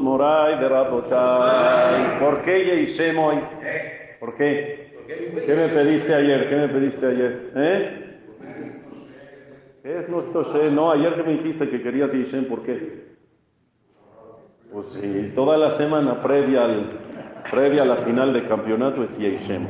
Moray de Rabotai. ¿Por qué Yeishem hoy? ¿Por qué? ¿Qué me pediste ayer? ¿Qué me pediste ayer? ¿Eh? Es nuestro Shem. No, ayer que me dijiste que querías Yeishem, ¿por qué? Pues sí, toda la semana previa, al, previa a la final de campeonato es Yeishem,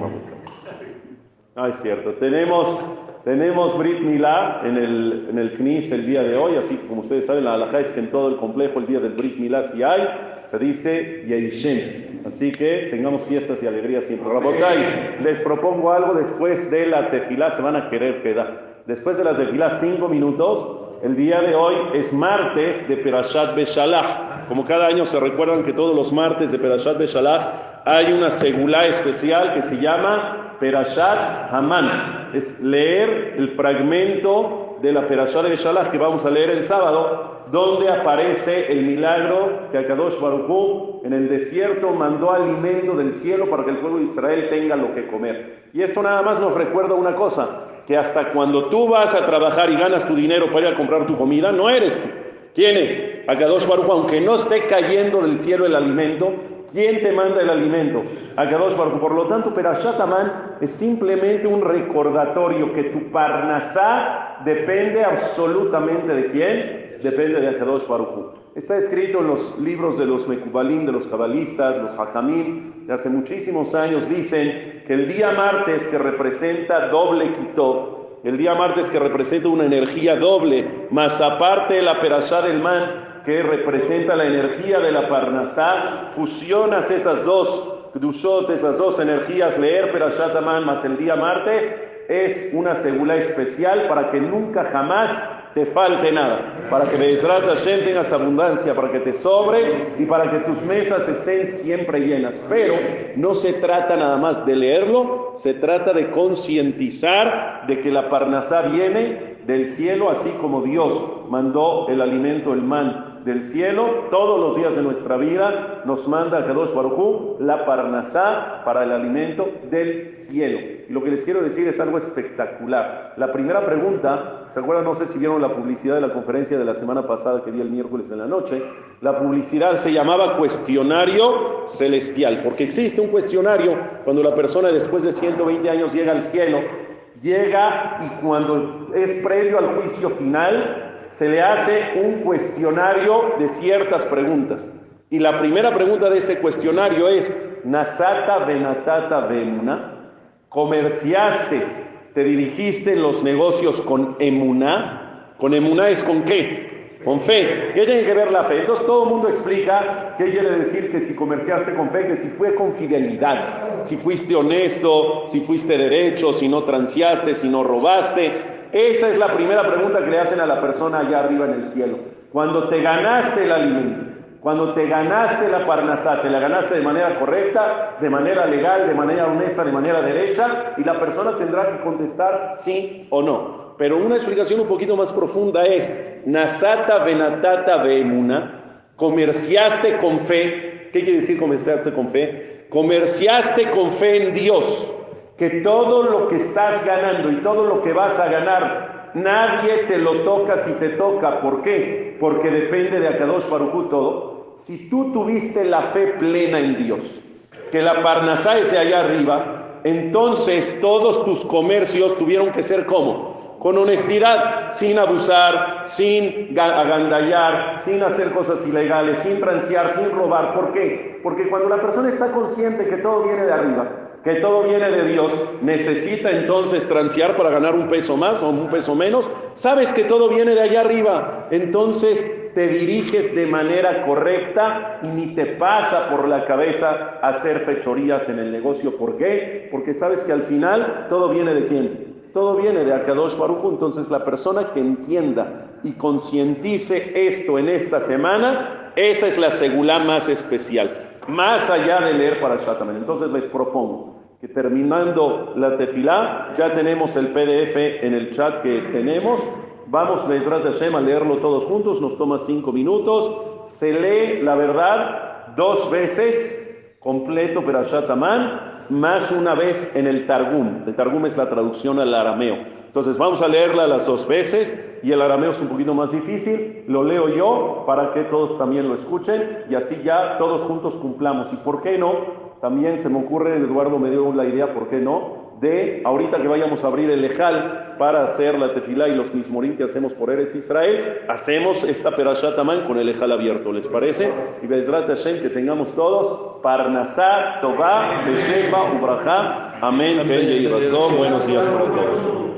Ah, es cierto. Tenemos, tenemos Brit Milá en el, en el CNIS el día de hoy, así como ustedes saben, la halajá es que en todo el complejo el día del Brit Milá si hay, se dice Yeishem. Así que tengamos fiestas y alegrías siempre. Rabotay, les propongo algo después de la tefilá, se van a querer quedar. Después de la tefilá, cinco minutos. El día de hoy es martes de Perashat Beshalach. Como cada año se recuerdan que todos los martes de Perashat Beshalach hay una segulá especial que se llama Perashat Haman. Es leer el fragmento de la Perashat Beshalach que vamos a leer el sábado, donde aparece el milagro que Akadosh Baruch en el desierto mandó alimento del cielo para que el pueblo de Israel tenga lo que comer. Y esto nada más nos recuerda una cosa, que hasta cuando tú vas a trabajar y ganas tu dinero para ir a comprar tu comida, no eres tú. ¿Quién es? Akadosh Baruch aunque no esté cayendo del cielo el alimento, ¿quién te manda el alimento? Akadosh Baruch Por lo tanto, Perashat Haman es simplemente un recordatorio que tu parnasá depende absolutamente de quién? Depende de Akadosh Baruch Está escrito en los libros de los Mekubalim, de los cabalistas, los Hajamim, de hace muchísimos años, dicen que el día martes que representa doble quitó, el día martes que representa una energía doble, más aparte la perashá del man, que representa la energía de la parnasá, fusionas esas dos kdushot, esas dos energías, leer perashat man más el día martes, es una segula especial para que nunca jamás te falte nada, para que Bezrat Hashem tengas abundancia, para que te sobre y para que tus mesas estén siempre llenas. Pero no se trata nada más de leerlo, se trata de concientizar de que la Parnasá viene del cielo, así como Dios mandó el alimento, el man, del cielo, todos los días de nuestra vida nos manda a Kadosh Baruj la parnasá para el alimento del cielo. Y lo que les quiero decir es algo espectacular. La primera pregunta, ¿se acuerdan? No sé si vieron la publicidad de la conferencia de la semana pasada que di el miércoles en la noche. La publicidad se llamaba cuestionario celestial, porque existe un cuestionario cuando la persona después de 120 años llega al cielo, llega y cuando es previo al juicio final, se le hace un cuestionario de ciertas preguntas. Y la primera pregunta de ese cuestionario es, Nasata Benatata Bemuna, ¿comerciaste, te dirigiste en los negocios con emuná? ¿Con emuná es con qué? Con fe. ¿Qué tiene que ver la fe? Entonces todo el mundo explica qué quiere decir que si comerciaste con fe, que si fue con fidelidad, si fuiste honesto, si fuiste derecho, si no transeaste, si no robaste, esa es la primera pregunta que le hacen a la persona allá arriba en el cielo. Cuando te ganaste el alimento, cuando te ganaste la parnasá, te la ganaste de manera correcta, de manera legal, de manera honesta, de manera derecha, y la persona tendrá que contestar sí o no. Pero una explicación un poquito más profunda es, Nasata venatata veemuna, comerciaste con fe. ¿Qué quiere decir comerciaste con fe? Comerciaste con fe en Dios que todo lo que estás ganando y todo lo que vas a ganar, nadie te lo toca si te toca. ¿Por qué? Porque depende de Akadosh Barujú todo. Si tú tuviste la fe plena en Dios, que la Parnasá es allá arriba, entonces todos tus comercios tuvieron que ser como? Con honestidad, sin abusar, sin agandallar, sin hacer cosas ilegales, sin transear, sin robar. ¿Por qué? Porque cuando la persona está consciente que todo viene de arriba, que todo viene de Dios, necesita entonces transear para ganar un peso más o un peso menos, sabes que todo viene de allá arriba, entonces te diriges de manera correcta y ni te pasa por la cabeza hacer fechorías en el negocio. ¿Por qué? Porque sabes que al final todo viene de quién? Todo viene de Akadosh Baruch. Entonces la persona que entienda y concientice esto en esta semana, esa es la segula más especial más allá de leer para Shataman. Entonces les propongo que terminando la tefilá, ya tenemos el PDF en el chat que tenemos. Vamos, Bezrat Hashem, a leerlo todos juntos, nos toma cinco minutos. Se lee, la verdad, dos veces completo para Shataman, más una vez en el Targum. El Targum es la traducción al arameo. Entonces vamos a leerla las dos veces y el arameo es un poquito más difícil. Lo leo yo para que todos también lo escuchen y así ya todos juntos cumplamos. ¿Y por qué no? También se me ocurre, Eduardo me dio la idea, ¿por qué no? de ahorita que vayamos a abrir el Ejal para hacer la tefilá y los mismorín que hacemos por Eretz Israel, hacemos esta perashat con el Ejal abierto, ¿les parece? Y Bezrat Hashem que tengamos todos Parnasá, Tová, Besheba, Ubraja, Amén, Ben Buenos días para todos.